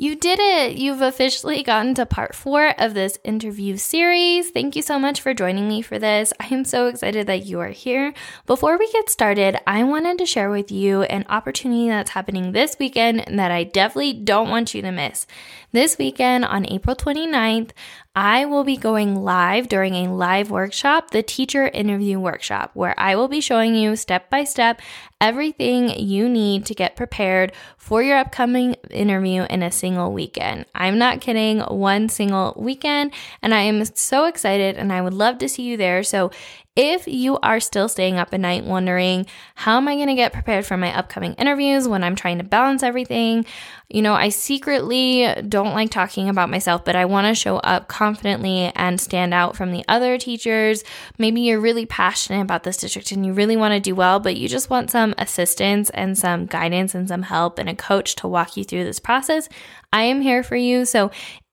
You did it! You've officially gotten to part four of this interview series. Thank you so much for joining me for this. I am so excited that you are here. Before we get started, I wanted to share with you an opportunity that's happening this weekend that I definitely don't want you to miss. This weekend on April 29th, I will be going live during a live workshop, the teacher interview workshop, where I will be showing you step by step everything you need to get prepared for your upcoming interview in a single weekend. I'm not kidding, one single weekend, and I am so excited and I would love to see you there. So if you are still staying up at night wondering, how am I going to get prepared for my upcoming interviews when I'm trying to balance everything? You know, I secretly don't like talking about myself, but I want to show up confidently and stand out from the other teachers. Maybe you're really passionate about this district and you really want to do well, but you just want some assistance and some guidance and some help and a coach to walk you through this process. I am here for you. So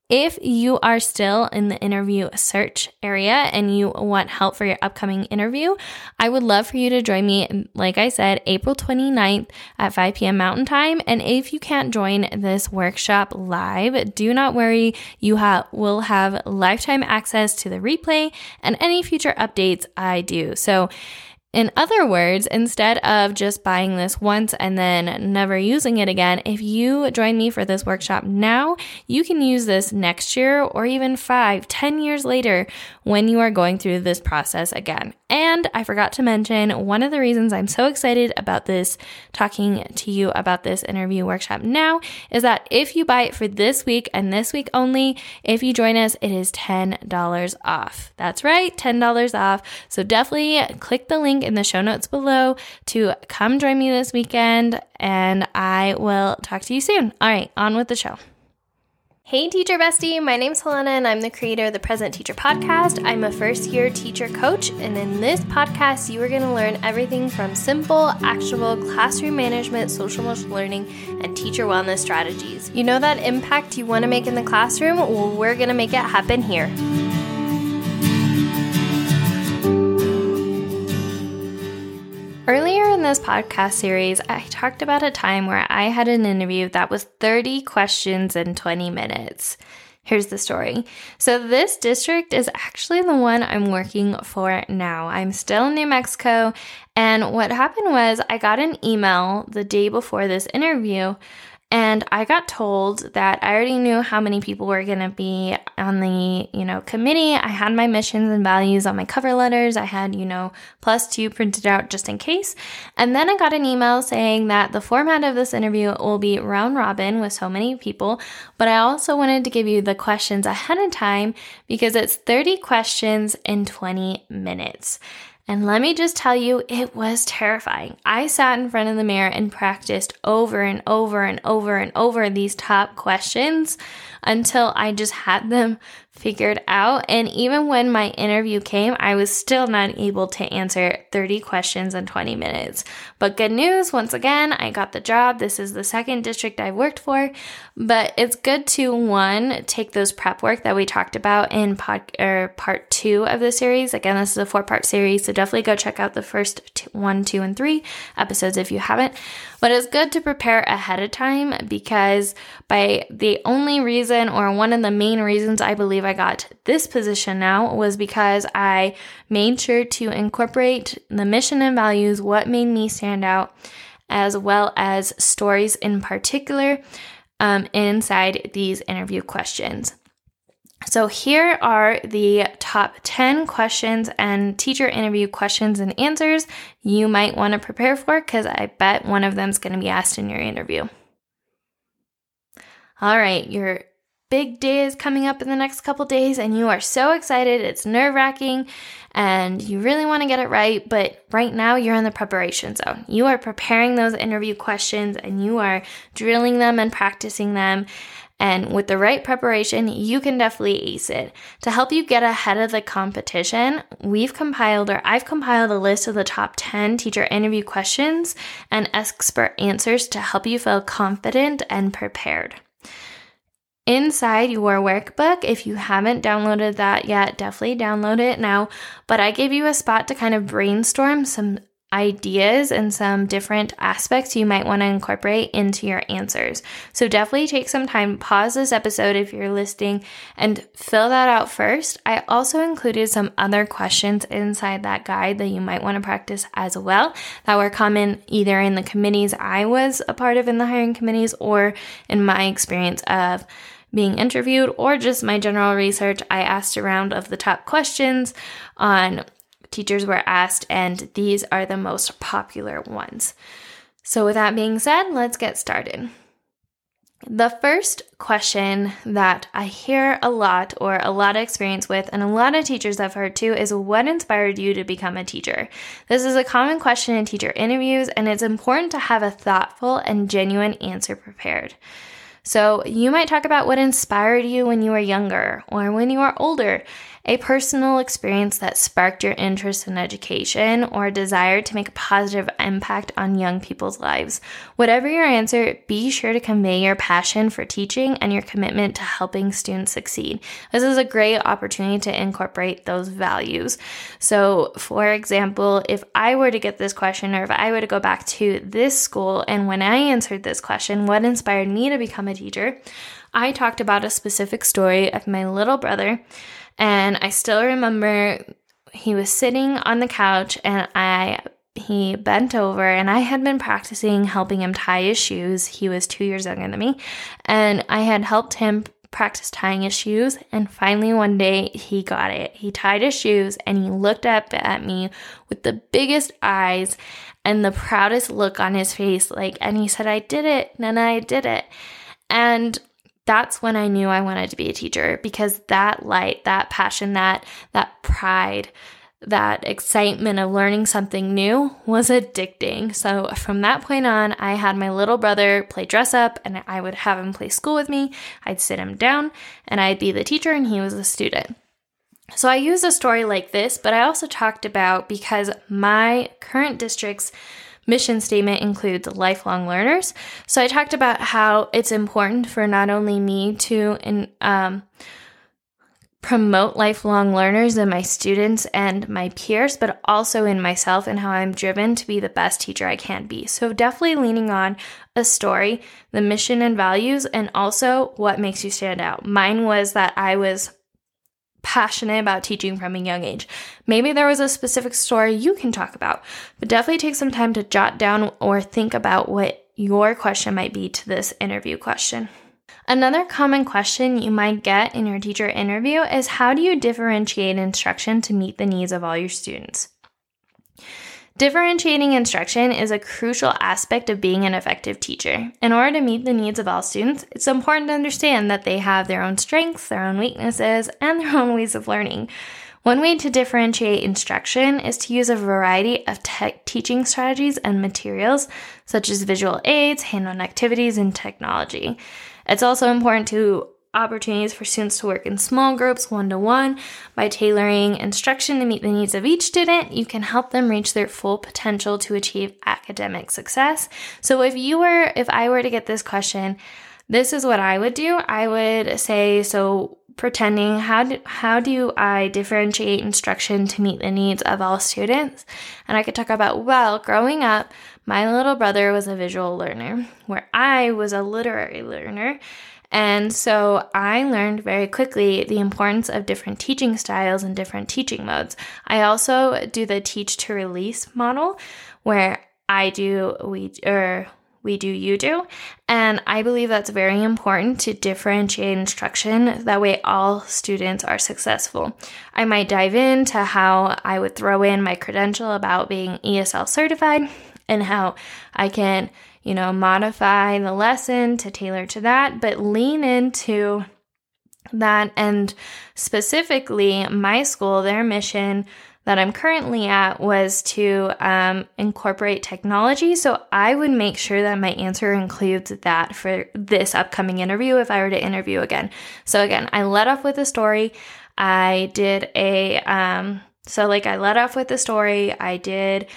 if you are still in the interview search area and you want help for your upcoming interview, I would love for you to join me, like I said, April 29th at 5 p.m. Mountain Time. And if you can't join this workshop live, do not worry. You ha- will have lifetime access to the replay and any future updates I do. So, in other words, instead of just buying this once and then never using it again, if you join me for this workshop now, you can use this next year or even five, ten years later when you are going through this process again. And I forgot to mention one of the reasons I'm so excited about this, talking to you about this interview workshop now, is that if you buy it for this week and this week only, if you join us, it is $10 off. That's right, $10 off. So definitely click the link link in the show notes below to come join me this weekend, and I will talk to you soon. All right, on with the show. Hey, teacher bestie. My name's Helena, and I'm the creator of the Present Teacher Podcast. I'm a first year teacher coach, and in this podcast, you are going to learn everything from simple, actionable classroom management, social emotional learning, and teacher wellness strategies. You know that impact you want to make in the classroom? Well, we're going to make it happen here. This podcast series, I talked about a time where I had an interview that was 30 questions in 20 minutes. Here's the story. So, this district is actually the one I'm working for now. I'm still in New Mexico. And what happened was, I got an email the day before this interview and I got told that I already knew how many people were going to be on the, you know, committee. I had my missions and values on my cover letters. I had, you know, plus two printed out just in case. And then I got an email saying that the format of this interview will be round robin with so many people. But I also wanted to give you the questions ahead of time because it's 30 questions in 20 minutes. And let me just tell you, it was terrifying. I sat in front of the mirror and practiced over and over and over and over these top questions until I just had them figured out. And even when my interview came, I was still not able to answer 30 questions in 20 minutes. But good news, once again, I got the job. This is the second district I've worked for. But it's good to one, take those prep work that we talked about in pod, or part two of the series. Again, this is a four part series, so definitely go check out the first one, two, and three episodes if you haven't. But it's good to prepare ahead of time because by the only reason or one of the main reasons I believe I got this position now was because I made sure to incorporate the mission and values, what made me stand out, as well as stories in particular um, inside these interview questions. So, here are the top 10 questions and teacher interview questions and answers you might want to prepare for because I bet one of them is going to be asked in your interview. All right, your big day is coming up in the next couple days, and you are so excited. It's nerve wracking, and you really want to get it right. But right now, you're in the preparation zone. You are preparing those interview questions, and you are drilling them and practicing them. And with the right preparation, you can definitely ace it. To help you get ahead of the competition, we've compiled or I've compiled a list of the top 10 teacher interview questions and expert answers to help you feel confident and prepared. Inside your workbook, if you haven't downloaded that yet, definitely download it now. But I gave you a spot to kind of brainstorm some ideas and some different aspects you might want to incorporate into your answers. So definitely take some time, pause this episode if you're listening, and fill that out first. I also included some other questions inside that guide that you might want to practice as well that were common either in the committees I was a part of in the hiring committees or in my experience of being interviewed or just my general research. I asked around of the top questions on teachers were asked, and these are the most popular ones. So, with that being said, let's get started. The first question that I hear a lot or a lot of experience with, and a lot of teachers I've heard too, is what inspired you to become a teacher? This is a common question in teacher interviews, and it's important to have a thoughtful and genuine answer prepared. So, you might talk about what inspired you when you were younger or when you were older, a personal experience that sparked your interest in education or desire to make a positive impact on young people's lives. Whatever your answer, be sure to convey your passion for teaching and your commitment to helping students succeed. This is a great opportunity to incorporate those values. So, for example, if I were to get this question or if I were to go back to this school and when I answered this question, what inspired me to become a teacher? I talked about a specific story of my little brother and I still remember he was sitting on the couch and I he bent over and I had been practicing helping him tie his shoes. He was 2 years younger than me and I had helped him practice tying his shoes and finally one day he got it. He tied his shoes and he looked up at me with the biggest eyes and the proudest look on his face like and he said I did it. Nana, I did it. And that's when I knew I wanted to be a teacher because that light, that passion, that that pride, that excitement of learning something new was addicting. So from that point on, I had my little brother play dress up and I would have him play school with me. I'd sit him down and I'd be the teacher and he was the student. So I use a story like this, but I also talked about because my current district's mission statement includes lifelong learners. So I talked about how it's important for not only me to in, um, promote lifelong learners in my students and my peers, but also in myself and how I'm driven to be the best teacher I can be. So definitely leaning on a story, the mission and values, and also what makes you stand out. Mine was that I was passionate about teaching from a young age. Maybe there was a specific story you can talk about, but definitely take some time to jot down or think about what your question might be to this interview question. Another common question you might get in your teacher interview is how do you differentiate instruction to meet the needs of all your students? Differentiating instruction is a crucial aspect of being an effective teacher. In order to meet the needs of all students, it's important to understand that they have their own strengths, their own weaknesses, and their own ways of learning. One way to differentiate instruction is to use a variety of te- teaching strategies and materials, such as visual aids, hand on activities, and technology. It's also important to opportunities for students to work in small groups one to one. By tailoring instruction to meet the needs of each student, you can help them reach their full potential to achieve academic success. So if you were, if I were to get this question, this is what I would do. I would say, so pretending how do, how do I differentiate instruction to meet the needs of all students? And I could talk about, well, growing up, my little brother was a visual learner, where I was a literary learner. And so I learned very quickly the importance of different teaching styles and different teaching modes. I also do the teach to release model where I do we or we do you do. And I believe that's very important to differentiate instruction. That way, all students are successful. I might dive into how I would throw in my credential about being ESL certified and how I can you know, modify the lesson to tailor to that, but lean into that. And specifically, my school, their mission that I'm currently at was to um, incorporate technology. So I would make sure that my answer includes that for this upcoming interview if I were to interview again. So again, I let off with a story. I did a, um, so like I let off with the story. I did,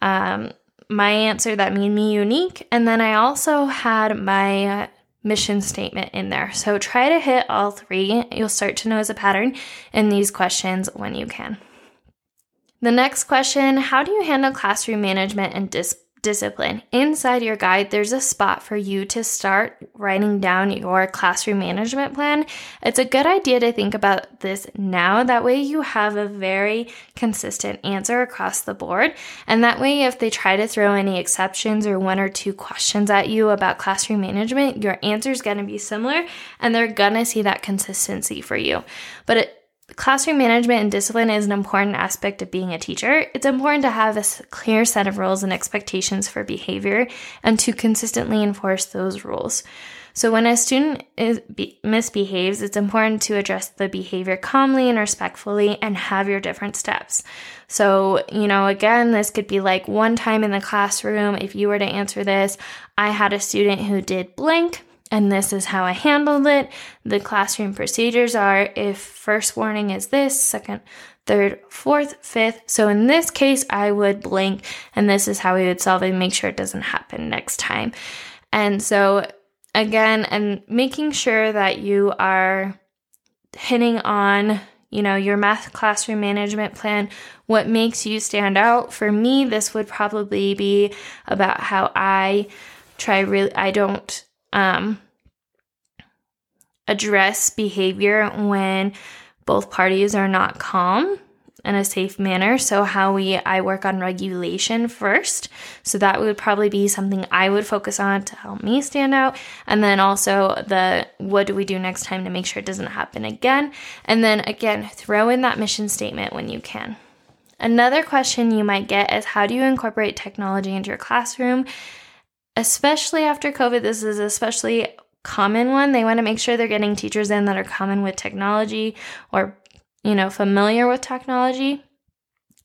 um, my answer that made me unique. And then I also had my mission statement in there. So try to hit all three. You'll start to notice a pattern in these questions when you can. The next question How do you handle classroom management and dis- discipline? Inside your guide, there's a spot for you to start writing down your classroom management plan. It's a good idea to think about this now. That way, you have a very consistent answer across the board. And that way, if they try to throw any exceptions or one or two questions at you about classroom management, your answer is going to be similar and they're going to see that consistency for you. But it, Classroom management and discipline is an important aspect of being a teacher. It's important to have a clear set of rules and expectations for behavior and to consistently enforce those rules. So, when a student is, be, misbehaves, it's important to address the behavior calmly and respectfully and have your different steps. So, you know, again, this could be like one time in the classroom. If you were to answer this, I had a student who did blank and this is how I handled it. The classroom procedures are if first warning is this, second, third, fourth, fifth. So in this case, I would blink, and this is how we would solve it and make sure it doesn't happen next time. And so again, and making sure that you are hitting on you know, your math classroom management plan, what makes you stand out. For me, this would probably be about how I try really, I don't um, address behavior when both parties are not calm in a safe manner. So how we I work on regulation first. So that would probably be something I would focus on to help me stand out. And then also the what do we do next time to make sure it doesn't happen again? And then again, throw in that mission statement when you can. Another question you might get is how do you incorporate technology into your classroom? Especially after COVID, this is especially common one. They want to make sure they're getting teachers in that are common with technology or, you know, familiar with technology.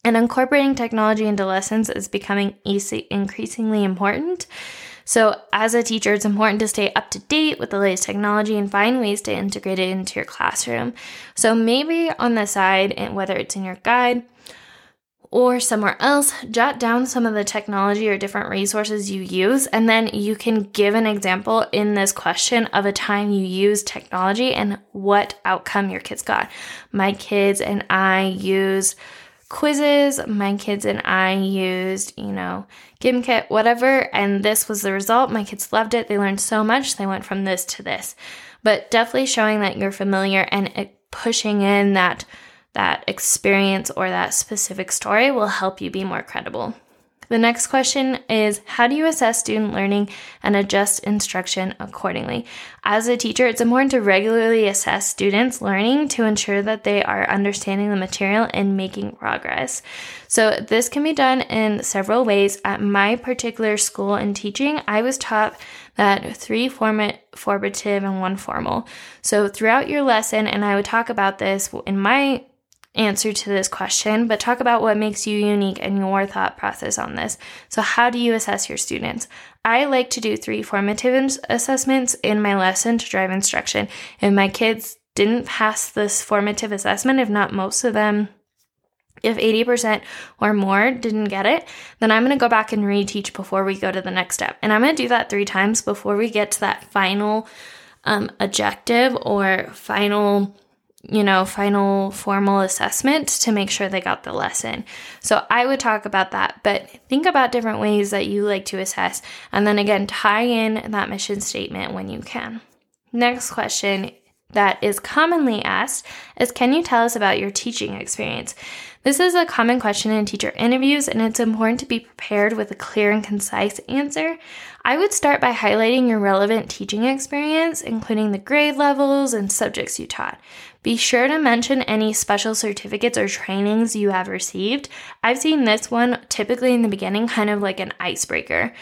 And incorporating technology into lessons is becoming increasingly important. So, as a teacher, it's important to stay up to date with the latest technology and find ways to integrate it into your classroom. So, maybe on the side, and whether it's in your guide or somewhere else, jot down some of the technology or different resources you use, and then you can give an example in this question of a time you used technology and what outcome your kids got. My kids and I use Quizizz, my kids and I used, you know, Gimkit, whatever, and this was the result. My kids loved it. They learned so much. They went from this to this. But definitely showing that you're familiar and uh, pushing in that that experience or that specific story will help you be more credible. The next question is How do you assess student learning and adjust instruction accordingly? As a teacher, it's important to regularly assess students' learning to ensure that they are understanding the material and making progress. So, this can be done in several ways. At my particular school in teaching, I was taught that three format, formative and one formal. So, throughout your lesson, and I would talk about this in my answer to this question, but talk about what makes you unique and your thought process on this. So, how do you assess your students? I like to do three formative assessments in my lesson to drive instruction. If my kids didn't pass this formative assessment, if not most of them, if 80% or more didn't get it, then I'm going to go back and reteach before we go to the next step. And I'm going to do that three times before we get to that final um, objective or final you know, final formal assessment to make sure they got the lesson. So I would talk about that, but think about different ways that you like to assess. And then again, tie in that mission statement when you can. Next question that is commonly asked is Can you tell us about your teaching experience? This is a common question in teacher interviews, and it's important to be prepared with a clear and concise answer. I would start by highlighting your relevant teaching experience, including the grade levels and subjects you taught. Be sure to mention any special certificates or trainings you have received. I've seen this one typically in the beginning, kind of like an icebreaker.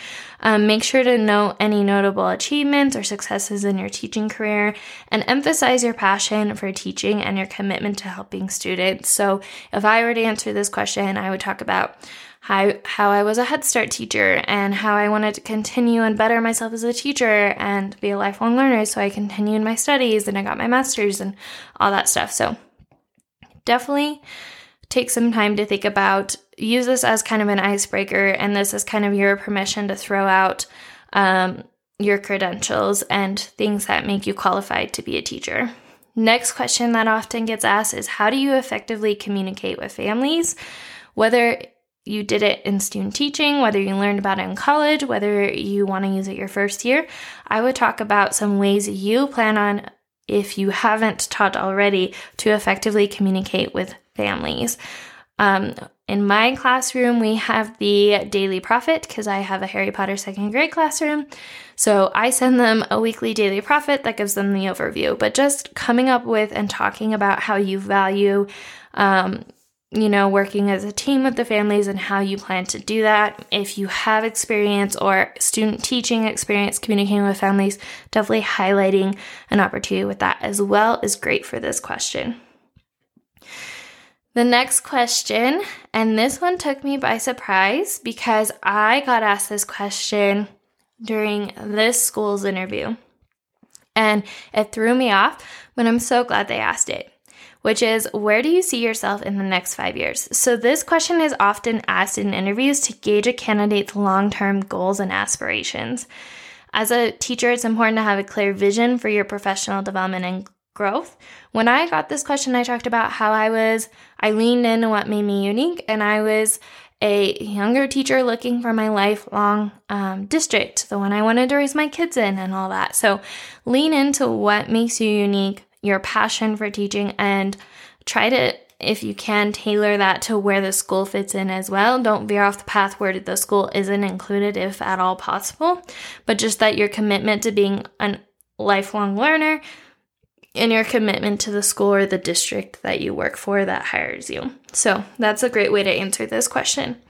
Um, make sure to note any notable achievements or successes in your teaching career and emphasize your passion for teaching and your commitment to helping students. So, if I were to answer this question, I would talk about how, how I was a Head Start teacher and how I wanted to continue and better myself as a teacher and be a lifelong learner. So I continued my studies and I got my master's and all that stuff. So definitely take some time to think about, use this as kind of an icebreaker, and this is kind of your permission to throw out um, your credentials and things that make you qualified to be a teacher. Next question that often gets asked is How do you effectively communicate with families? Whether you did it in student teaching, whether you learned about it in college, whether you want to use it your first year, I would talk about some ways you plan on, if you haven't taught already, to effectively communicate with families. Um, in my classroom, we have the Daily Prophet because I have a Harry Potter second grade classroom. So I send them a weekly Daily Prophet that gives them the overview. But just coming up with and talking about how you value, um, you know, working as a team with the families and how you plan to do that. If you have experience or student teaching experience communicating with families, definitely highlighting an opportunity with that as well is great for this question. The next question, and this one took me by surprise because I got asked this question during this school's interview. And it threw me off, but I'm so glad they asked it, which is where do you see yourself in the next five years? So, this question is often asked in interviews to gauge a candidate's long term goals and aspirations. As a teacher, it's important to have a clear vision for your professional development and growth. When I got this question, I talked about how I was, I leaned into what made me unique, and I was a younger teacher looking for my lifelong um, district, the one I wanted to raise my kids in, and all that. So lean into what makes you unique, your passion for teaching, and try to if you can tailor that to where the school fits in as well. Don't veer off the path where the school isn't included if at all possible, but just that your commitment to being a lifelong learner in your commitment to the school or the district that you work for that hires you. So that's a great way to answer this question.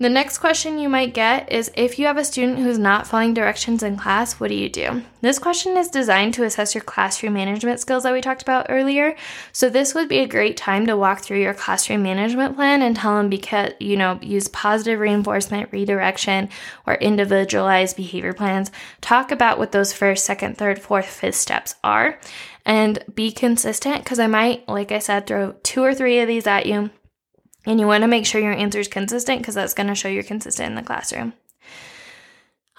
The next question you might get is if you have a student who's not following directions in class, what do you do? This question is designed to assess your classroom management skills that we talked about earlier. So this would be a great time to walk through your classroom management plan and tell them because, you know, use positive reinforcement, redirection, or individualized behavior plans. Talk about what those first, second, third, fourth, fifth steps are and be consistent because I might, like I said, throw two or three of these at you and you want to make sure your answer is consistent because that's going to show you're consistent in the classroom.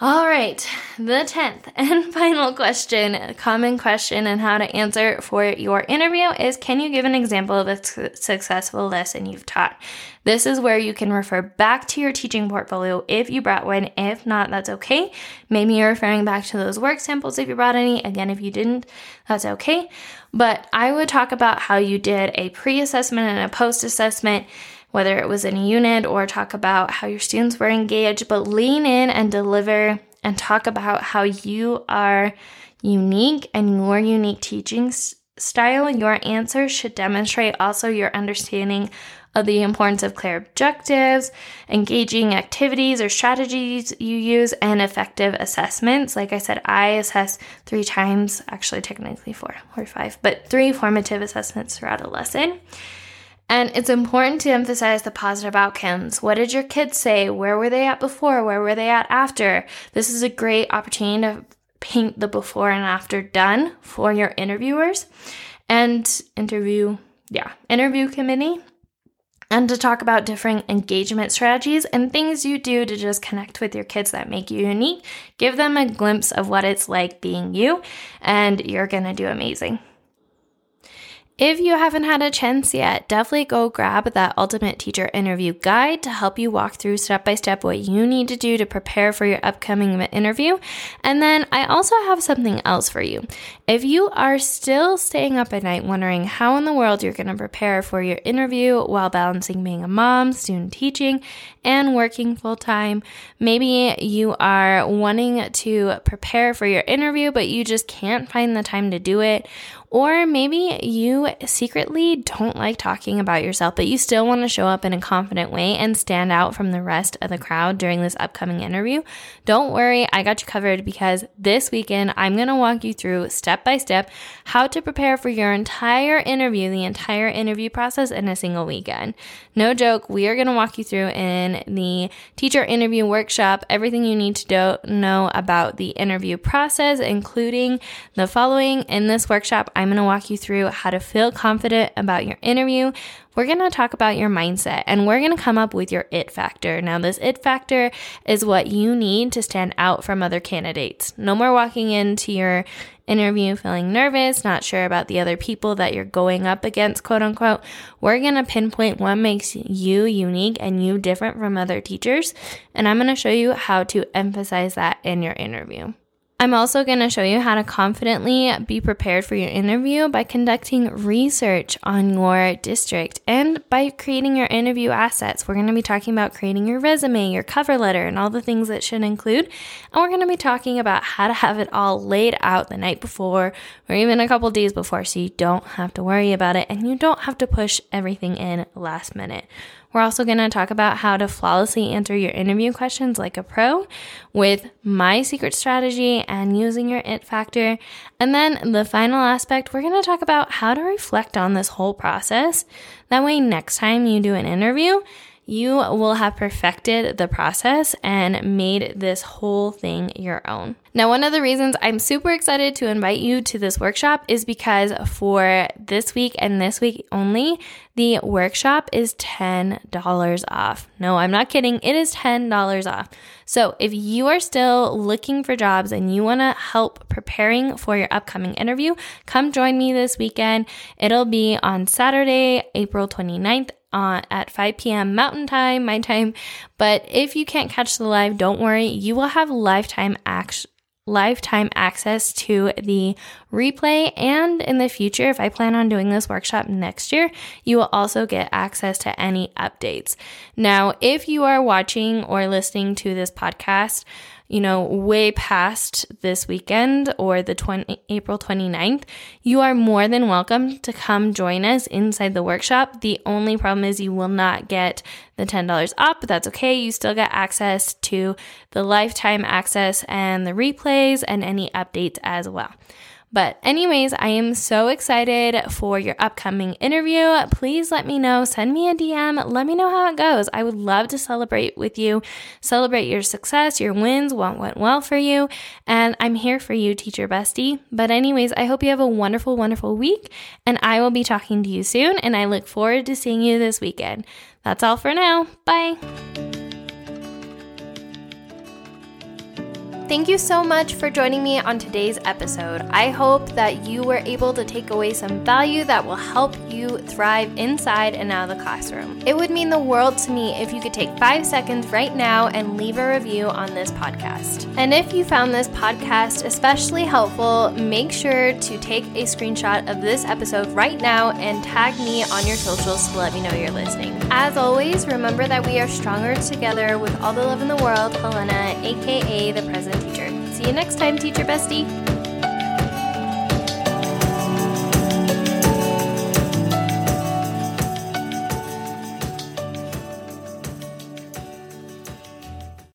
All right, the 10th and final question, a common question and how to answer for your interview is Can you give an example of a successful lesson you've taught? This is where you can refer back to your teaching portfolio if you brought one. If not, that's okay. Maybe you're referring back to those work samples if you brought any. Again, if you didn't, that's okay. But I would talk about how you did a pre assessment and a post assessment whether it was in a unit or talk about how your students were engaged, but lean in and deliver and talk about how you are unique and your unique teaching style. Your answer should demonstrate also your understanding of the importance of clear objectives, engaging activities or strategies you use, and effective assessments. Like I said, I assess three times, actually, technically four or five, but three formative assessments throughout a lesson. And it's important to emphasize the positive outcomes. What did your kids say? Where were they at before? Where were they at after? This is a great opportunity to paint the before and after done for your interviewers and interview, yeah, interview committee. And to talk about different engagement strategies and things you do to just connect with your kids that make you unique. Give them a glimpse of what it's like being you, and you're gonna do amazing. If you haven't had a chance yet, definitely go grab that Ultimate Teacher Interview Guide to help you walk through step by step what you need to do to prepare for your upcoming interview. And then I also have something else for you. If you are still staying up at night wondering how in the world you're going to prepare for your interview while balancing being a mom, student teaching, and working full time, maybe you are wanting to prepare for your interview, but you just can't find the time to do it or maybe you secretly don't like talking about yourself, but you still want to show up in a confident way and stand out from the rest of the crowd during this upcoming interview. Don't worry, I got you covered because this weekend I'm going to walk you through step by step how to prepare for your entire interview, the entire interview process in a single weekend. No joke, we are going to walk you through in the teacher interview workshop everything you need to know about the interview process, including the following. In this workshop, I'm going to walk you through how to feel confident about your interview. We're going to talk about your mindset and we're going to come up with your it factor. Now, this it factor is what you need to stand out from other candidates. No more walking into your interview feeling nervous, not sure about the other people that you're going up against, quote unquote. We're going to pinpoint what makes you unique and you different from other teachers. And I'm going to show you how to emphasize that in your interview. I'm also going to show you how to confidently be prepared for your interview by conducting research on your district and by creating your interview assets. We're going to be talking about creating your resume, your cover letter, and all the things that should include. And we're going to be talking about how to have it all laid out the night before or even a couple days before so you don't have to worry about it and you don't have to push everything in last minute. We're also going to talk about how to flawlessly answer your interview questions like a pro with my secret strategy and using your it factor. And then the final aspect, we're going to talk about how to reflect on this whole process. That way, next time you do an interview, you will have perfected the process and made this whole thing your own. Now, one of the reasons I'm super excited to invite you to this workshop is because for this week and this week only, the workshop is $10 off. No, I'm not kidding. It is $10 off. So if you are still looking for jobs and you want to help preparing for your upcoming interview, come join me this weekend. It'll be on Saturday, April 29th uh, at 5 p.m. Mountain Time, my time. But if you can't catch the live, don't worry. You will have lifetime action lifetime access to the replay. And in the future, if I plan on doing this workshop next year, you will also get access to any updates. Now, if you are watching or listening to this podcast, you know, way past this weekend or the 20, April 29th, you are more than welcome to come join us inside the workshop. The only problem is you will not get the $10 off, but that's okay. You still get access to the lifetime access and the replays and any updates as well. But, anyways, I am so excited for your upcoming interview. Please let me know. Send me a DM. Let me know how it goes. I would love to celebrate with you, celebrate your success, your wins, what went well for you. And I'm here for you, teacher bestie. But, anyways, I hope you have a wonderful, wonderful week. And I will be talking to you soon. And I look forward to seeing you this weekend. That's all for now. Bye. Thank you so much for joining me on today's episode. I hope that you were able to take away some value that will help you thrive inside and out of the classroom. It would mean the world to me if you could take five seconds right now and leave a review on this podcast. And if you found this podcast especially helpful, make sure to take a screenshot of this episode right now and tag me on your socials to let me know you're listening. As always, remember that we are stronger together with all the love in the world, Helena, aka the President. See you next time, teacher bestie.